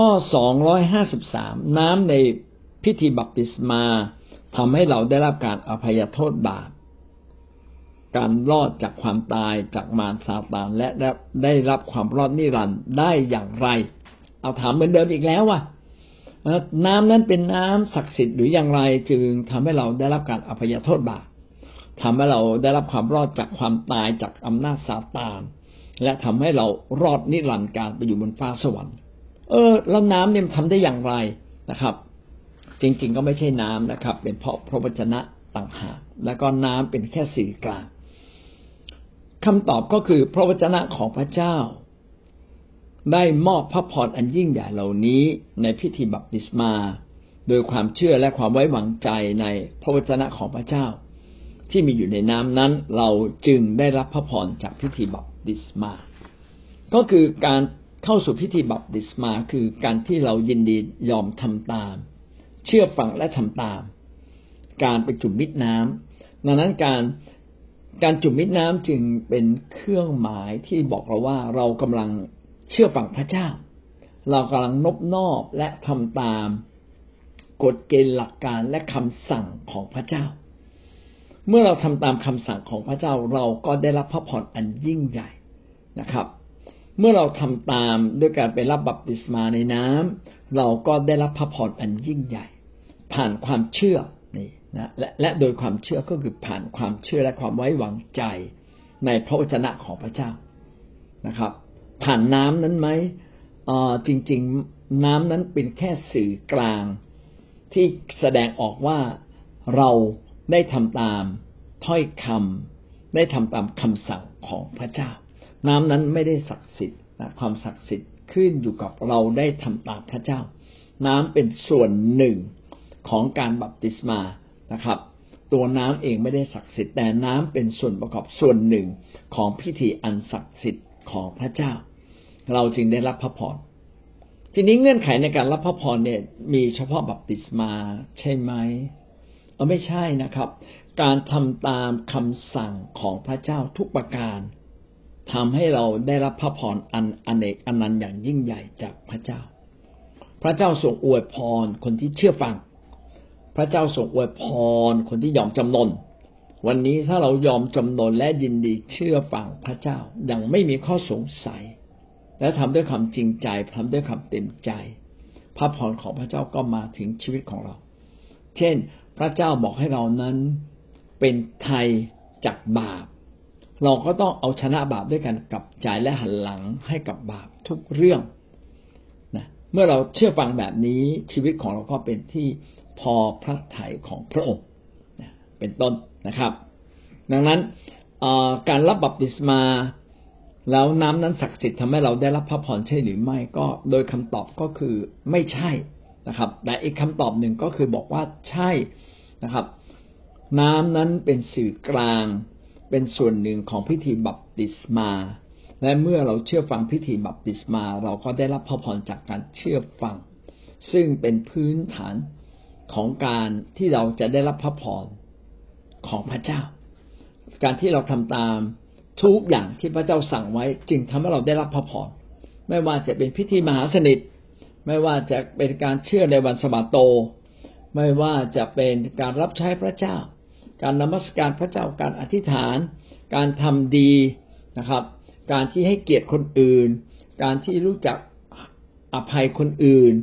ข้อสองร้อยห้าสิบสามน้ำในพิธีบัพติศมาทำให้เราได้รับการอภัยโทษบาป การรอดจากความตายจากมารซาตานและได้รับความรอดนิรันดร์ได้อย่างไร เอาถามเหมือนเดิมอีกแล้วว่ะน้ำนั้นเป็นน้ำศักดิ์สิทธิ์หรืออย่างไรจึงทำให้เราได้รับการอภัยโทษบาปทำให้เราได้รับความรอดจากความตายจากอำนาจซาตาน และทำให้เรารอดนิรันดร์การไปอยู่บนฟ้าสวรรค์ เออ แล้วน้ำเนี่ยทำได้อย่างไรนะครับ จริงๆก็ไม่ใช่น้ำนะครับ เป็นเพราะพระวจนะต่างหากแล้วก็น้ำเป็นแค่สื่อกลางคำตอบก็คือพระวจนะของพระเจ้า ได้มอบพระพรอันยิ่งใหญ่เหล่านี้ในพิธีบัพติศมา โดยความเชื่อและความไว้วางใจในพระวจนะของพระเจ้า ที่มีอยู่ในน้ำนั้น เราจึงได้รับพระพรจากพิธีบัพติศมา ก็คือการ เข้าสู่พิธีบัพติศมาคือการที่เรายินดียอมทำตาม เชื่อฟังและทำตาม การไปจุ่มมิดน้ำดังนั้นการการจุ่มมิดน้ำจึงเป็นเครื่องหมายที่บอกเราว่าเรากำลังเชื่อฟังพระเจ้า เรากำลังนบนอบและทำตามกฎเกณฑ์หลักการและคำสั่งของพระเจ้า เมื่อเราทำตามคำสั่งของพระเจ้าเราก็ได้รับพระพรอันยิ่งใหญ่นะครับ เมื่อเราทำตามด้วยการไปรับบัพติศมาในน้ำเราก็ได้รับพระพรอันยิ่งใหญ่ ผ่านความเชื่อนี่นะและและโดยความเชื่อก็คือผ่านความเชื่อและความไว้วางใจในพระวจนะของพระเจ้านะครับ ผ่านน้ำนั้นไหมจริง ๆ น้ำนั้นเป็นแค่สื่อกลาง ที่แสดงออกว่าเราได้ทำตามถ้อยคำได้ทำตามคำสั่งของพระเจ้า น้ำนั้นไม่ได้ศักดิ์สิทธิ์นะความศักดิ์สิทธิ์ขึ้นอยู่กับเราได้ทำตามพระเจ้า น้ำเป็นส่วนหนึ่งของการบัพติศมานะครับ ตัวน้ำเองไม่ได้ศักดิ์สิทธิ์แต่น้ำเป็นส่วนประกอบส่วนหนึ่งของพิธีอันศักดิ์สิทธิ์ของพระเจ้า เราจึงได้รับพระพรทีนี้เงื่อนไขในการรับพระพรเนี่ย มีเฉพาะบัพติศมาใช่ไหมเออไม่ใช่นะครับ การทำตามคำสั่งของพระเจ้าทุกประการ ทำให้เราได้รับพระพรอันอเนกอนันต์อย่างยิ่งใหญ่จากพระเจ้า พระเจ้าทรงอวยพรคนที่เชื่อฟัง พระเจ้าทรงอวยพรคนที่ยอมจำนน วันนี้ถ้าเรายอมจำนนและยินดีเชื่อฟังพระเจ้าอย่างไม่มีข้อสงสัย และทำด้วยความจริงใจทำด้วยความเต็มใจ พระพรของพระเจ้าก็มาถึงชีวิตของเรา เช่น พระเจ้าบอกให้เรานั้นเป็นไทยจากบาป เราก็ต้องเอาชนะบาปด้วยกันกับใจและหันหลังให้กับบาปทุกเรื่องนะเมื่อเราเชื่อฟังแบบนี้ชีวิตของเราก็เป็นที่พอพระทัยของพระองค์เป็นต้นนะครับ ดังนั้นการรับบัพติศมาแล้วน้ำนั้นศักดิ์สิทธิ์ทำให้เราได้รับพระพรใช่หรือไม่ก็โดยคำตอบก็คือไม่ใช่นะครับ แต่อีกคำตอบหนึ่งก็คือบอกว่าใช่นะครับ น้ำนั้นเป็นสื่อกลาง เป็นส่วนหนึ่งของพิธีบัพติศมา และเมื่อเราเชื่อฟังพิธีบัพติศมา เราก็ได้รับพระพรจากการเชื่อฟัง ซึ่งเป็นพื้นฐานของการที่เราจะได้รับพระพรของพระเจ้า การที่เราทำตามทุกอย่างที่พระเจ้าสั่งไว้ จึงทำให้เราได้รับพระพรไม่ว่าจะเป็นพิธีมหาสนิท ไม่ว่าจะเป็นการเชื่อในวันสบาโต ไม่ว่าจะเป็นการรับใช้พระเจ้า การนมัสการพระเจ้าการอธิษฐาน การทำดีนะครับ การที่ให้เกียรติคนอื่น การที่รู้จักอภัยคนอื่น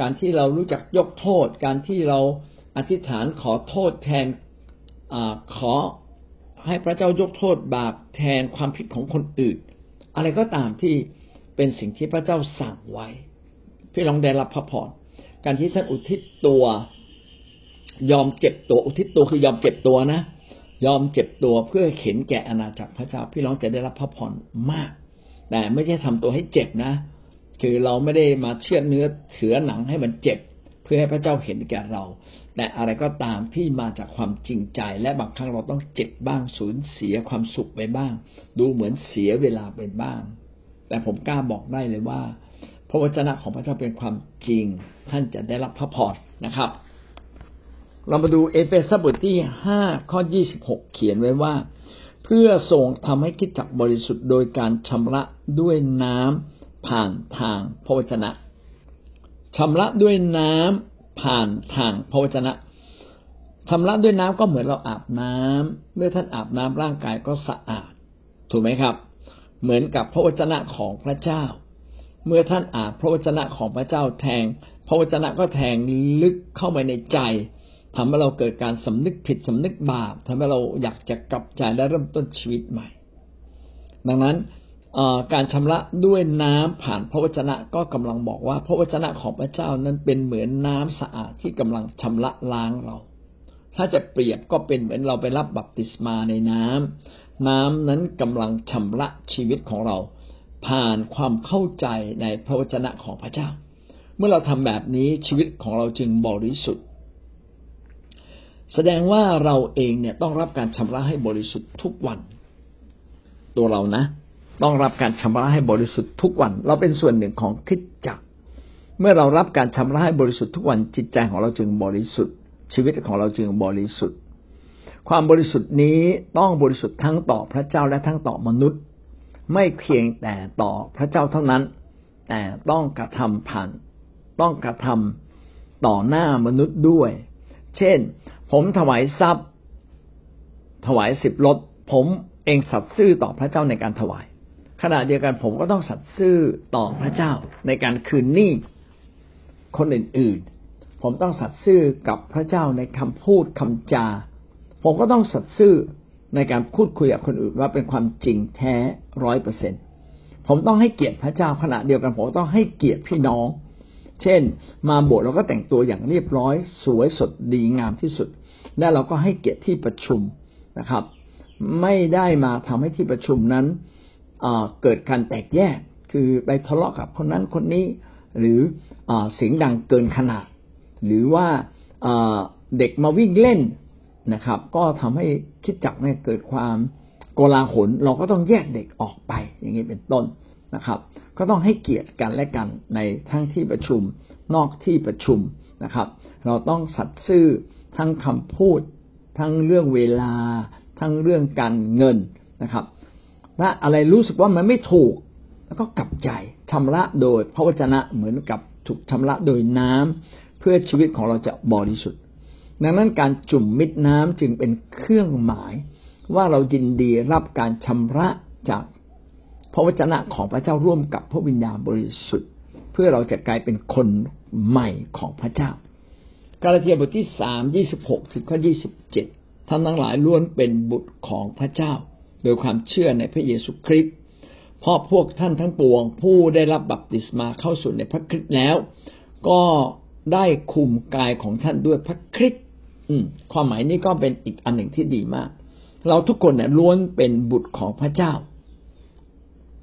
การที่เรารู้จักยกโทษ การที่เราอธิษฐานขอโทษแทนอขอให้พระเจ้ายกโทษบาปแทนความผิดของคนอื่น อะไรก็ตามที่เป็นสิ่งที่พระเจ้าสั่งไว้ พี่ลองได้รับพระพรการที่ท่านอุทิศตัว ยอมเจ็บตัวอุทิศตัวคือยอมเจ็บตัวนะ ยอมเจ็บตัวเพื่อเข็นแก่อาณาจักรพระเจ้าพี่น้องจะได้รับพระพรมาก แต่ไม่ใช่ทำตัวให้เจ็บนะ คือเราไม่ได้มาเชื่อเนื้อเถือหนังให้มันเจ็บ เพื่อให้พระเจ้าเห็นแก่เรา แต่อะไรก็ตามที่มาจากความจริงใจ และบางครั้งเราต้องเจ็บบ้างสูญเสียความสุขไปบ้าง ดูเหมือนเสียเวลาไปบ้าง แต่ผมกล้าบอกได้เลยว่า พระวจนะของพระเจ้าเป็นความจริง ท่านจะได้รับพระพรนะครับ เรามาดูเอเฟซัสบทที่ห้าข้อยี่สิบหกเขียนไว้ว่า เพื่อทรงทำให้คิดจักบริสุทธิ์โดยการชำระด้วยน้ำผ่านทางพระวจนะชำระด้วยน้ำผ่านทางพระวจนะชำระด้วยน้ำก็เหมือนเราอาบน้ำเมื่อท่านอาบน้ำร่างกายก็สะอาด ถูกไหมครับ เหมือนกับพระวจนะของพระเจ้า เมื่อท่านอ่านพระวจนะของพระเจ้าแทง พระวจนะก็แทงลึกเข้าไปในใจ ทำให้เราเกิดการสำนึกผิดสำนึกบาปทำให้เราอยากจะกลับใจและเริ่มต้นชีวิตใหม่ ดังนั้นการชำระด้วยน้ำผ่านพระวจนะก็กำลังบอกว่า พระวจนะของพระเจ้านั้นเป็นเหมือนน้ำสะอาดที่กำลังชำระล้างเรา ถ้าจะเปรียบก็เป็นเหมือนเราไปรับบัพติศมาในน้ำน้ำนั้นกำลังชำระชีวิตของเรา ผ่านความเข้าใจในพระวจนะของพระเจ้า เมื่อเราทำแบบนี้ชีวิตของเราจึงบริสุทธิ์ แสดงว่าเราเองเนี่ยต้องรับการชำระให้บริสุทธิ์ทุกวัน ตัวเรานะ ต้องรับการชำระให้บริสุทธิ์ทุกวัน เราเป็นส่วนหนึ่งของคิดจักเมื่อเรารับการชำระให้บริสุทธิ์ทุกวันจิตใจของเราจึงบริสุทธิ์ ชีวิตของเราจึงบริสุทธิ์ ความบริสุทธิ์นี้ต้องบริสุทธิ์ทั้งต่อพระเจ้าและทั้งต่อมนุษย์ ไม่เพียงแต่ต่อพระเจ้าเท่านั้น แต่ต้องกระทำผ่าน ต้องกระทำต่อหน้ามนุษย์ด้วย เช่น ผมถวายทรัพย์ ถวายสิบรถผมเองสัตย์ซื่อต่อพระเจ้าในการถวาย ขณะเดียวกันผมก็ต้องสัตย์ซื่อต่อพระเจ้าในการคืนหนี้คนอื่นๆ ผมต้องสัตย์ซื่อกับพระเจ้าในคำพูดคำจา ผมก็ต้องสัตย์ซื่อในการพูดคุยกับคนอื่นว่าเป็นความจริงแท้ร้อยเปอร์เซ็นผมต้องให้เกียรติพระเจ้าขณะเดียวกัน ผมต้องให้เกียรติพี่น้อง เช่น มาโบสถ์เราก็แต่งตัวอย่างเรียบร้อย สวยสดดีงามที่สุด และเราก็ให้เกียรติที่ประชุมนะครับ ไม่ได้มาทำให้ที่ประชุมนั้นเกิดการแตกแยก คือไปทะเลาะกับคนนั้นคนนี้ หรืออเสียงดังเกินขนาด หรือว่าเด็กมาวิ่งเล่นนะครับ ก็ทำให้คิดจักเนี่ยเกิดความโกลาหลเราก็ต้องแยกเด็กออกไป อย่างนี้เป็นต้น นะครับ ก็ต้องให้เกียรติกันและกันในทั้งที่ประชุมนอกที่ประชุมนะครับ เราต้องสัตย์ซื่อทั้งคำพูด ทั้งเรื่องเวลา ทั้งเรื่องการเงินนะครับและอะไรรู้สึกว่ามันไม่ถูก แล้วก็กลับใจชำระโดยพระวจนะเหมือนกับถูกชำระโดยน้ำเพื่อชีวิตของเราจะบริสุทธิ์ดังนั้นการจุ่มมิดน้ำจึงเป็นเครื่องหมายว่าเรายินดีรับการชำระจาก ระวจนะของพระเจ้าร่วมกับพระวิญญาณบริสุทธิ์ เพื่อเราจะกลายเป็นคนใหม่ของพระเจ้ากาลาเทียบทที่สามยี่สิบหกถึงข้อยี่สิบเจ็ดท่านทั้งหลายล้วนเป็นบุตรของพระเจ้า โดยความเชื่อในพระเยซูคริสต์เพราะพวกท่านทั้งปวง ผู้ได้รับบัพติศมาเข้าสู่ในพระคริสต์แล้ว ก็ได้คุมกายของท่านด้วยพระคริสต์ความหมายนี้ก็เป็นอีกอันหนึ่งที่ดีมาก เราทุกคนเนี่ยล้วนเป็นบุตรของพระเจ้า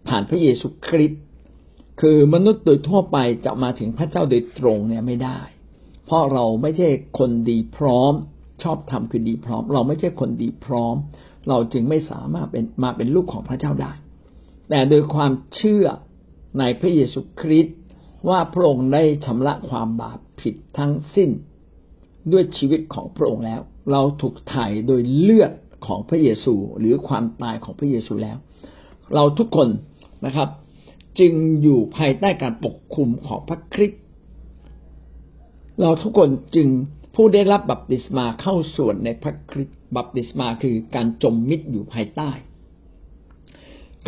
ผ่านพระเยซูคริสต์คือมนุษย์โดยทั่วไปจะมาถึงพระเจ้าโดยตรงเนี่ยไม่ได้ เพราะเราไม่ใช่คนดีพร้อม ชอบทำคือดีพร้อม เราไม่ใช่คนดีพร้อม เราจึงไม่สามารถเป็นมาเป็นลูกของพระเจ้าได้ แต่โดยความเชื่อในพระเยซูคริสต์ว่าพระองค์ได้ชำระความบาปผิดทั้งสิ้นด้วยชีวิตของพระองค์แล้ว เราถูกไถ่โดยเลือดของพระเยซูหรือความตายของพระเยซูแล้ว เราทุกคน นะครับ จึงอยู่ภายใต้การปกคุมของพระคริสต์เราทุกคนซึ่งผู้ได้รับบัพติศมาเข้าส่วนในพระคริสต์บัพติศมาคือการจมมิดอยู่ภายใต้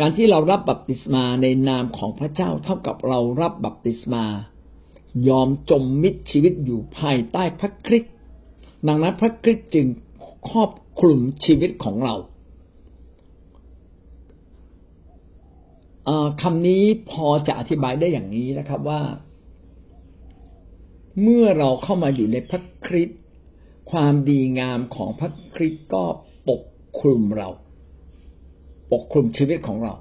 การที่เรารับบัพติศมาในนามของพระเจ้าเท่ากับเรารับบัพติศมา ยอมจมมิดชีวิตอยู่ภายใต้พระคริสต์ดังนั้นพระคริสต์จึงครอบคลุมชีวิตของเรา คำนี้พอจะอธิบายได้อย่างนี้นะครับว่า เมื่อเราเข้ามาอยู่ในพระคริสต์ความดีงามของพระคริสต์ก็ปกคลุมเรา ปกคลุมชีวิตของเรา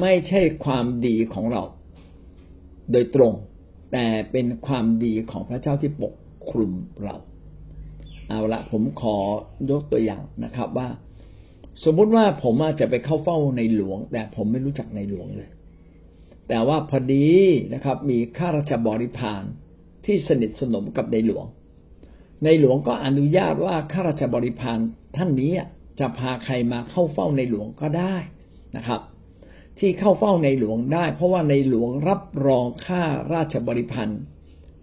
ไม่ใช่ความดีของเรา โดยตรง แต่เป็นความดีของพระเจ้าที่ปกคลุมเรา เอาละผมขอยกตัวอย่างนะครับว่า สมมุติว่าผมอาจจะไปเข้าเฝ้าในหลวง แต่ผมไม่รู้จักในหลวงเลย แต่ว่าพอดีนะครับ มีข้าราชบริพารที่สนิทสนมกับในหลวง ในหลวงก็อนุญาตว่าข้าราชบริพารท่านนี้จะพาใครมาเข้าเฝ้าในหลวงก็ได้นะครับ ที่เข้าเฝ้าในหลวงได้ เพราะว่าในหลวงรับรองค่าราชบริพันธ์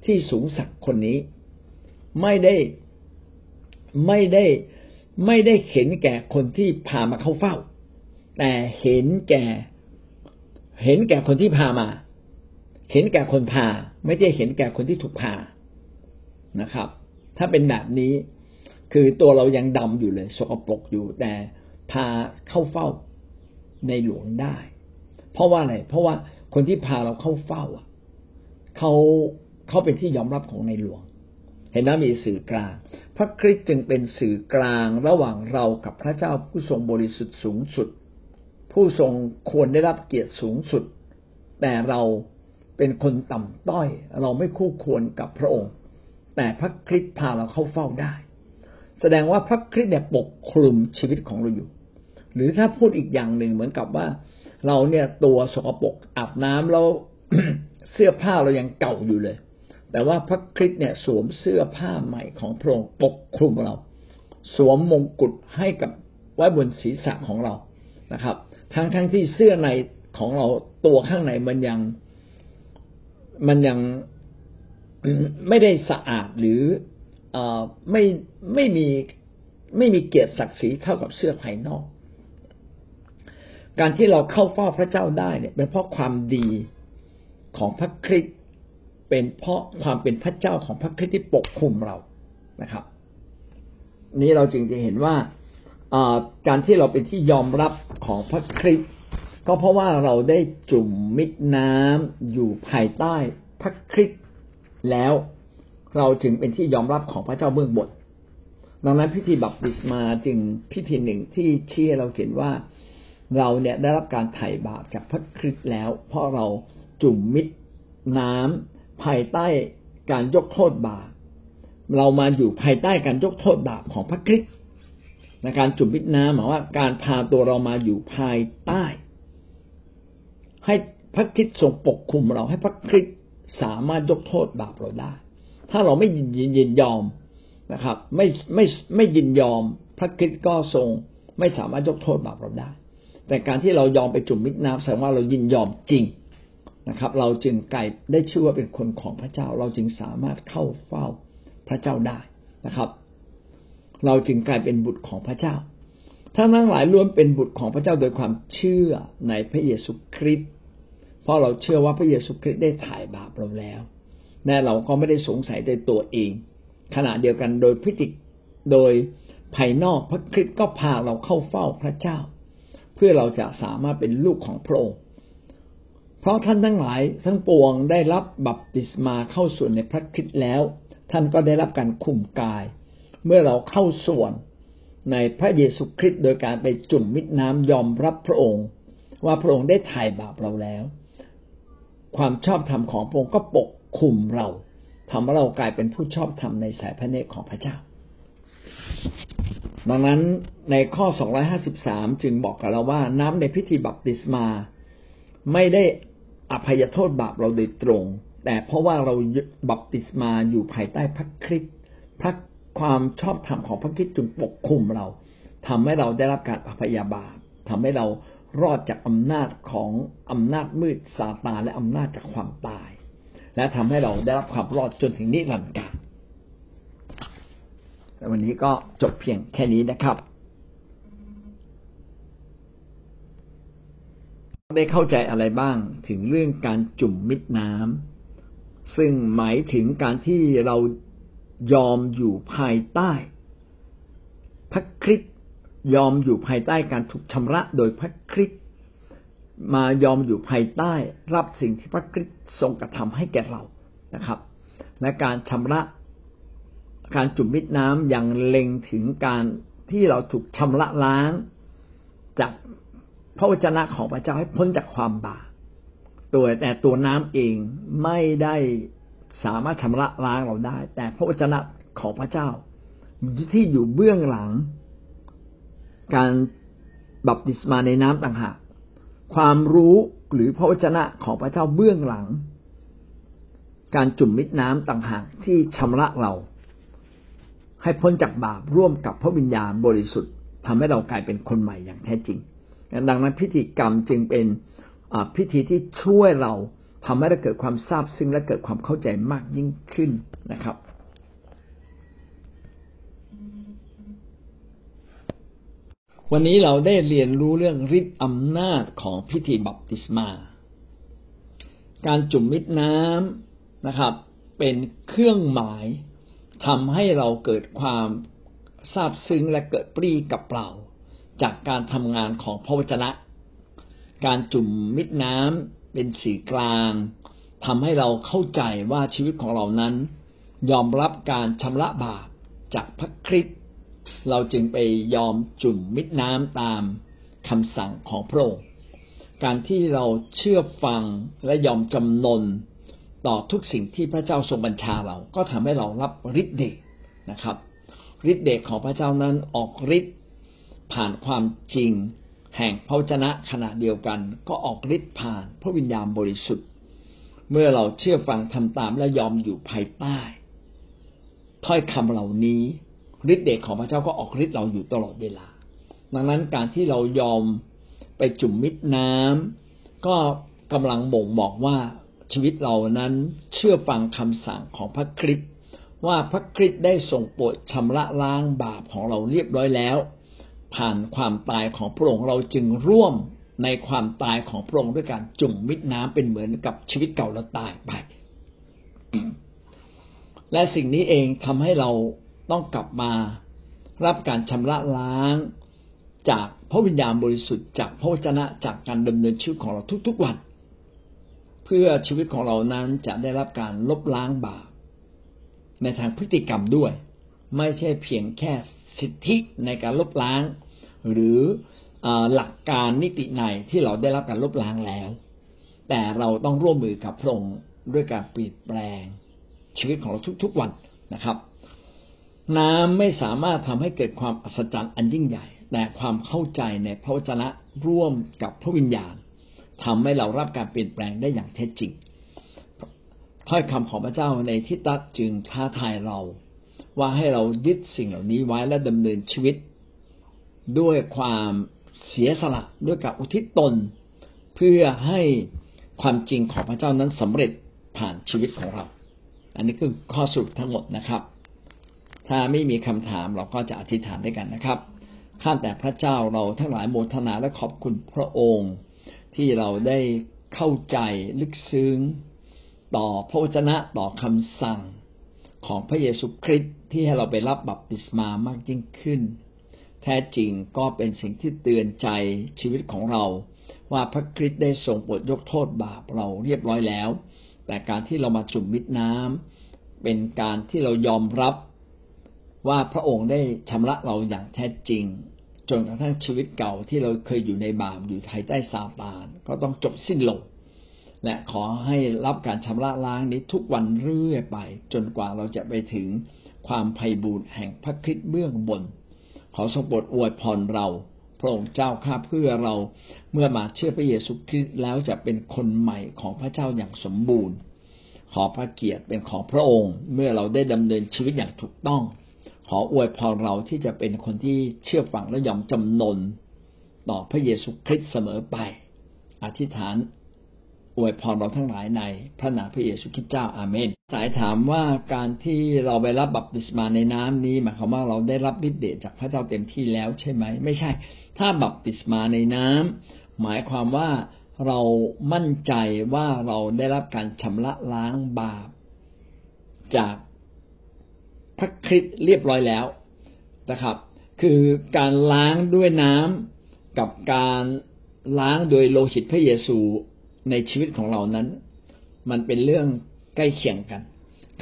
ที่สูงสักคนนี้ ไม่ได้ไม่ได้ ไม่ได้เห็นแก่คนที่พามาเข้าเฝ้า แต่เห็นแก่ เห็นแก่คนที่พามา เห็นแก่คนพา ไม่ได้เห็นแก่คนที่ถูกพานะครับ ถ้าเป็นแบบนี้คือตัวเรายังดำอยู่เลยสกปรกอยู่แต่พาเข้าเฝ้าในหลวงได้ เพราะว่าอะไร เพราะว่าคนที่พาเราเข้าเฝ้าอะเขาเขาเป็นที่ยอมรับของในหลวง เห็นไหมมีสื่อกลาง พระคริสต์จึงเป็นสื่อกลางระหว่างเรากับพระเจ้าผู้ทรงบริสุทธิ์สูงสุด ผู้ทรงควรได้รับเกียรติสูงสุด แต่เราเป็นคนต่ำต้อย เราไม่คู่ควรกับพระองค์ แต่พระคริสต์พาเราเข้าเฝ้าได้ แสดงว่าพระคริสต์เนี่ยปกคลุมชีวิตของเราอยู่ หรือถ้าพูดอีกอย่างหนึ่งเหมือนกับว่า เราเนี่ยตัวสกปรกอาบน้ำแล้วเสื้อผ้าเรายังเก่าอยู่เลย แต่ว่าพระคริสต์เนี่ยสวมเสื้อผ้าใหม่ของพระองค์ปกคลุมเรา สวมมงกุฎให้กับไว้บนศีรษะของเรานะครับ ทั้งทั้งที่เสื้อในของเราตัวข้างในมันยังมันยังไม่ได้สะอาดหรืออไม่ไม่มีไม่มีเกียรติศักดิ์ศรีเท่ากับเสื้อภายนอก การที่เราเข้าเฝ้าพระเจ้าได้เนี่ยเป็นเพราะความดีของพระคริสต์ เป็นเพราะความเป็นพระเจ้าของพระคริสต์ที่ปกคุมเรานะครับ นี้เราจึงจะเห็นว่าการที่เราเป็นที่ยอมรับของพระคริสต์ก็เพราะว่าเราได้จุ่มมิดน้ำอยู่ภายใต้พระคริสต์แล้ว เราจึงเป็นที่ยอมรับของพระเจ้าเบื้องบนดังนั้นพิธีบัพติศมาจึงพิธีหนึ่งที่เชี่ยเราเห็นว่าเราเนี่ยได้รับการไถ่บาปจากพระคริสต์แล้ว เพราะเราจุ่มมิดน้ำ ภายใต้การยกโทษบาปเรามาอยู่ภายใต้การยกโทษบาปของพระคริสต์ในการจุ่มมิดน้ำหมายว่าการพาตัวเรามาอยู่ภายใต้ ให้พระคริสต์ทรงปกคุมเราให้พระคริสต์สามารถยกโทษบาปเราได้ ถ้าเราไม่ยินยินยอมนะครับ ไม่ไม่ไม่ยินยอม พระคริสต์ก็ทรงไม่สามารถยกโทษบาปเราได้ แต่การที่เรายอมไปจุ่มมิดน้ำแสดงว่าเรายินยอมจริง นะครับ เราจึงกลายได้ชื่อว่าเป็นคนของพระเจ้า เราจึงสามารถเข้าเฝ้าพระเจ้าได้นะครับ เราจึงกลายเป็นบุตรของพระเจ้าท่านทั้งหลายล้วนเป็นบุตรของพระเจ้าโดยความเชื่อในพระเยซูคริสต์เพราะเราเชื่อว่าพระเยซูคริสต์ได้ถ่ายบาปเราแล้วแน่เราก็ไม่ได้สงสัยในตัวเอง ขณะเดียวกันโดยพฤติโดยภายนอกพระคริสต์ก็พาเราเข้าเฝ้าพระเจ้า เพื่อเราจะสามารถเป็นลูกของพระองค์ เพราะท่านทั้งหลายทั้งปวงได้รับบัพติศมาเข้าส่วนในพระคริสต์แล้ว ท่านก็ได้รับการคุมกาย เมื่อเราเข้าส่วนในพระเยซูคริสต์โดยการไปจุ่มมิดน้ำยอมรับพระองค์ ว่าพระองค์ได้ไถ่บาปเราแล้ว ความชอบธรรมของพระองค์ก็ปกคุมเราทำให้เรากลายเป็นผู้ชอบธรรมในสายพระเนตรของพระเจ้า ดังนั้นในข้อ 253 จึงบอกกับเราว่า น้ำในพิธีบัพติศมาไม่ได้ อภัยโทษบาปเราโดยตรง แต่เพราะว่าเราบัพติศมาอยู่ภายใต้พระคริสต์พระความชอบธรรมของพระคริสต์จึงปกคุมเราทำให้เราได้รับการอภัยบาปทำให้เรารอดจากอำนาจของอำนาจมืดซาตานและอำนาจจากความตาย และทำให้เราได้รับความรอดจนถึงนิรันดร์กาลวันนี้ก็จบเพียงแค่นี้นะครับ ได้เข้าใจอะไรบ้างถึงเรื่องการจุ่มมิดน้ำซึ่งหมายถึงการที่เรายอมอยู่ภายใต้พระคริสต์ยอมอยู่ภายใต้การถูกชำระโดยพระคริสต์มายอมอยู่ภายใต้รับสิ่งที่พระคริสต์ทรงกระทำให้แก่เรานะครับ และการชำระการจุ่มมิดน้ำยังเล็งถึงการที่เราถูกชำระล้างจาก พระวจนะของพระเจ้าให้พ้นจากความบาปตัวแต่ตัวน้ำเองไม่ได้สามารถชำระล้างเราได้ แต่พระวจนะของพระเจ้า ที่อยู่เบื้องหลัง การบัพติศมาในน้ำต่างหากความรู้หรือพระวจนะของพระเจ้าเบื้องหลัง การจุ่มมิดน้ำต่างหากที่ชำระเรา ให้พ้นจากบาปร่วมกับพระวิญญาณบริสุทธิ์ทำให้เรากลายเป็นคนใหม่อย่างแท้จริง ดังนั้นพิธีกรรมจึงเป็นพิธีที่ช่วยเราทำให้เราเกิดความทราบซึ้งและเกิดความเข้าใจมากยิ่งขึ้นนะครับ วันนี้เราได้เรียนรู้เรื่องฤทธิ์อำนาจของพิธีบัพติศมา การจุ่มมิดน้ำนะครับ เป็นเครื่องหมายทำให้เราเกิดความทราบซึ้งและเกิดปรีกับเปล่า จากการทำงานของพระวจนะ การจุ่มมิดน้ำเป็นสื่อกลางทำให้เราเข้าใจว่าชีวิตของเรานั้น ยอมรับการชำระบาปจากพระคริสต์เราจึงไปยอมจุ่มมิดน้ำตามคำสั่งของพระองค์การที่เราเชื่อฟังและยอมจำนนต่อทุกสิ่งที่พระเจ้าทรงบัญชาเรา ก็ทำให้เรารับฤทธิ์เดชนะครับฤทธิ์เดชของพระเจ้านั้นออกฤทธิ์ ผ่านความจริง แห่งพระวจนะขณะเดียวกัน ก็ออกฤทธิ์ผ่านพระวิญญาณบริสุทธิ์ เมื่อเราเชื่อฟังทำตามและยอมอยู่ภายใต้ ถ้อยคำเหล่านี้ฤทธิ์เดชของพระเจ้าก็ออกฤทธิ์เราอยู่ตลอดเวลา ดังนั้นการที่เรายอมไปจุ่มมิดน้ำก็กำลังบ่งบอกว่าชีวิตเรานั้นเชื่อฟังคำสั่งของพระคริสต์ว่าพระคริสต์ได้ทรงโปรดชำระล้างบาปของเราเรียบร้อยแล้ว ผ่านความตายของพระองค์เราจึงร่วมในความตายของพระองค์ด้วยการจุ่มมิดน้ำเป็นเหมือนกับชีวิตเก่าเราตายไป และสิ่งนี้เองทำให้เราต้องกลับมารับการชำระล้างจากพระวิญญาณบริสุทธิ์จากพระวจนะจากการดำเนินชีวิตของเราทุกๆวัน เพื่อชีวิตของเรานั้นจะได้รับการลบล้างบาปในทางพฤติกรรมด้วย ไม่ใช่เพียงแค่ สิทธิในการลบล้าง หรือหลักการนิติในที่เราได้รับการลบล้างแล้ว แต่เราต้องร่วมมือกับพระองค์ด้วยการเปลี่ยนแปลงชีวิตของเราทุกๆวันนะครับ น้ำไม่สามารถทำให้เกิดความอัศจรรย์อันยิ่งใหญ่ แต่ความเข้าใจในพระวจนะร่วมกับพระวิญญาณทำให้เรารับการเปลี่ยนแปลงได้อย่างแท้จริงถ้อยคำของพระเจ้าในทิฏฐจึงท้าทายเรา ว่าให้เรายึดสิ่งเหล่านี้ไว้และดำเนินชีวิต ด้วยความเสียสละด้วยกับอุทิศตน เพื่อให้ความจริงของพระเจ้านั้นสำเร็จผ่านชีวิตของเรา อันนี้คือข้อสรุปทั้งหมดนะครับ ถ้าไม่มีคำถามเราก็จะอธิษฐานด้วยกันนะครับ ข้าแต่พระเจ้าเราทั้งหลายโมทนาและขอบคุณพระองค์ ที่เราได้เข้าใจลึกซึ้ง ต่อพระวจนะต่อคำสั่ง ของพระเยซูคริสต์ที่ให้เราไปรับบัพติศมามากยิ่งขึ้น แท้จริงก็เป็นสิ่งที่เตือนใจชีวิตของเรา ว่าพระคริสต์ได้ทรงโปรดยกโทษบาปเราเรียบร้อยแล้ว แต่การที่เรามาจุ่มมิดน้ำเป็นการที่เรายอมรับว่าพระองค์ได้ชำระเราอย่างแท้จริง จนกระทั่งชีวิตเก่าที่เราเคยอยู่ในบาปอยู่ภายใต้ซาตานก็ต้องจบสิ้นลง และขอให้รับการชำระล้างนี้ทุกวันเรื่อยไป จนกว่าเราจะไปถึงความไพ่บูรณ์แห่งพระคริสต์เบื้องบน ขอทรงโปรดอวยพรเราพระองค์เจ้าข้าเพื่อเราเมื่อมาเชื่อพระเยซูคริสต์แล้วจะเป็นคนใหม่ของพระเจ้าอย่างสมบูรณ์ ขอพระเกียรติเป็นของพระองค์ เมื่อเราได้ดำเนินชีวิตอย่างถูกต้อง ขออวยพรเราที่จะเป็นคนที่เชื่อฟังและยอมจำนน ต่อพระเยซูคริสต์เสมอไป อธิษฐาน อวยพรเราทั้งหลายในพระนามพระเยซูคริสต์เจ้าอาเมน สายถามว่าการที่เราไปรับบัพติศมาในน้ำนี้หมายความว่าเราได้รับฤทธิ์เดชจากพระเจ้าเต็มที่แล้วใช่ไหม ไม่ใช่ ถ้าบัพติศมาในน้ำหมายความว่าเรามั่นใจว่าเราได้รับการชำระล้างบาป จากพระคริสต์เรียบร้อยแล้วนะครับ คือการล้างด้วยน้ำกับการล้างโดยโลหิตพระเยซู ในชีวิตของเรานั้น มันเป็นเรื่องใกล้เคียงกัน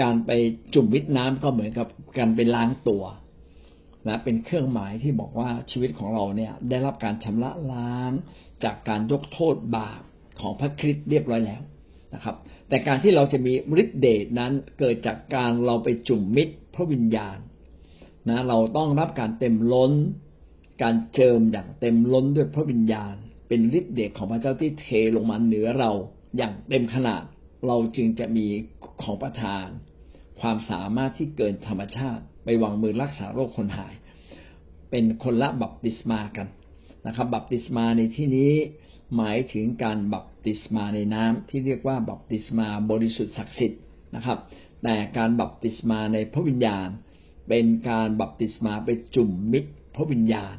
การไปจุ่มวิตน้ำก็เหมือนกับการไปล้างตัวนะเป็นเครื่องหมายที่บอกว่าชีวิตของเราเนี่ย ได้รับการชำระล้างจากการยกโทษบาปของพระคริสต์เรียบร้อยแล้วนะครับ แต่การที่เราจะมีฤทธิเดชนั้นเกิดจากการเราไปจุ่มมิตรพระวิญญาณนะเราต้องรับการเต็มล้น การเจิมอย่างเต็มล้นด้วยพระวิญญาณ เป็นฤทธิ์เดชของพระเจ้าที่เทลงมาเหนือเราอย่างเต็มขนาด เราจึงจะมีของประทาน ความสามารถที่เกินธรรมชาติ ไปวางมือรักษาโรคคนหาย เป็นคนละบัพติศมากันนะครับ บัพติศมาในที่นี้หมายถึงการบัพติศมาในน้ำที่เรียกว่าบัพติศมาบริสุทธิ์ศักดิ์สิทธิ์นะครับ แต่การบัพติศมาในพระวิญญาณ เป็นการบัพติศมาไปจุ่มมิตรพระวิญญาณ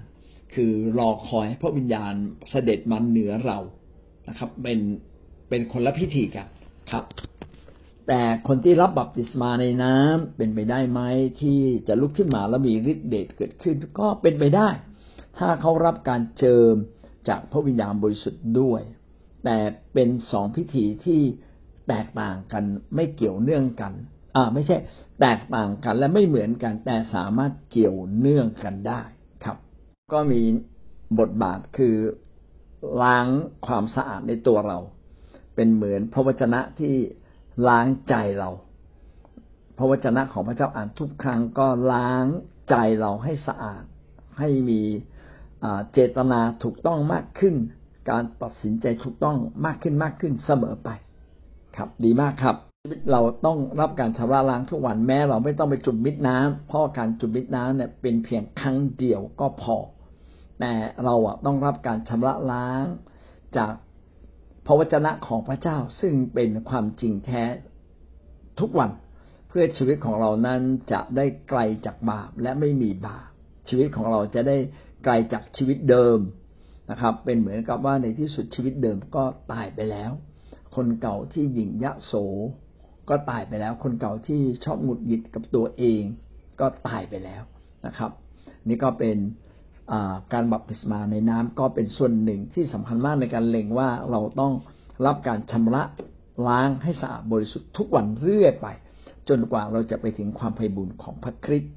คือรอคอยให้พระวิญญาณเสด็จมาเหนือเรานะครับ เป็นเป็นคนละพิธีกันครับ แต่คนที่รับบัพติศมาในน้ำเป็นไปได้ไหมที่จะลุกขึ้นมาแล้วมีฤทธิ์เดชเกิดขึ้นก็เป็นไปได้ ถ้าเขารับการเจิมจากพระวิญญาณบริสุทธิ์ด้วย แต่เป็นสองพิธีที่แตกต่างกันไม่เกี่ยวเนื่องกันอ่าไม่ใช่ แตกต่างกันและไม่เหมือนกันแต่สามารถเกี่ยวเนื่องกันได้ ก็มีบทบาทคือล้างความสะอาดในตัวเรา เป็นเหมือนพระวจนะที่ล้างใจเรา พระวจนะของพระเจ้าอ่านทุกครั้งก็ล้างใจเราให้สะอาด ให้มีเจตนาถูกต้องมากขึ้น การตัดสินใจถูกต้องมากขึ้นมากขึ้นเสมอไป ครับดีมากครับเราต้องรับการชำระล้างทุกวันแม้เราไม่ต้องไปจุ่มมิดน้ำเพราะการจุ่มมิดน้ำเนี่ยเป็นเพียงครั้งเดียวก็พอ แต่เราอะต้องรับการชำระล้างจากพระวจนะของพระเจ้าซึ่งเป็นความจริงแท้ทุกวันเพื่อชีวิตของเรานั้นจะได้ไกลจากบาปและไม่มีบาปชีวิตของเราจะได้ไกลจากชีวิตเดิมนะครับ เป็นเหมือนกับว่าในที่สุดชีวิตเดิมก็ตายไปแล้ว คนเก่าที่หยิ่งยะโสก็ตายไปแล้ว คนเก่าที่ชอบหงุดหงิดกับตัวเอง ก็ตายไปแล้วนะครับ นี่ก็เป็น การบัพติศมาในน้ำก็เป็นส่วนหนึ่งที่สำคัญมากในการเล็งว่าเราต้องรับการชำระล้างให้สะอาดบริสุทธิ์ทุกวันเรื่อยไป จนกว่าเราจะไปถึงความไพ่บุญของพระคริสต์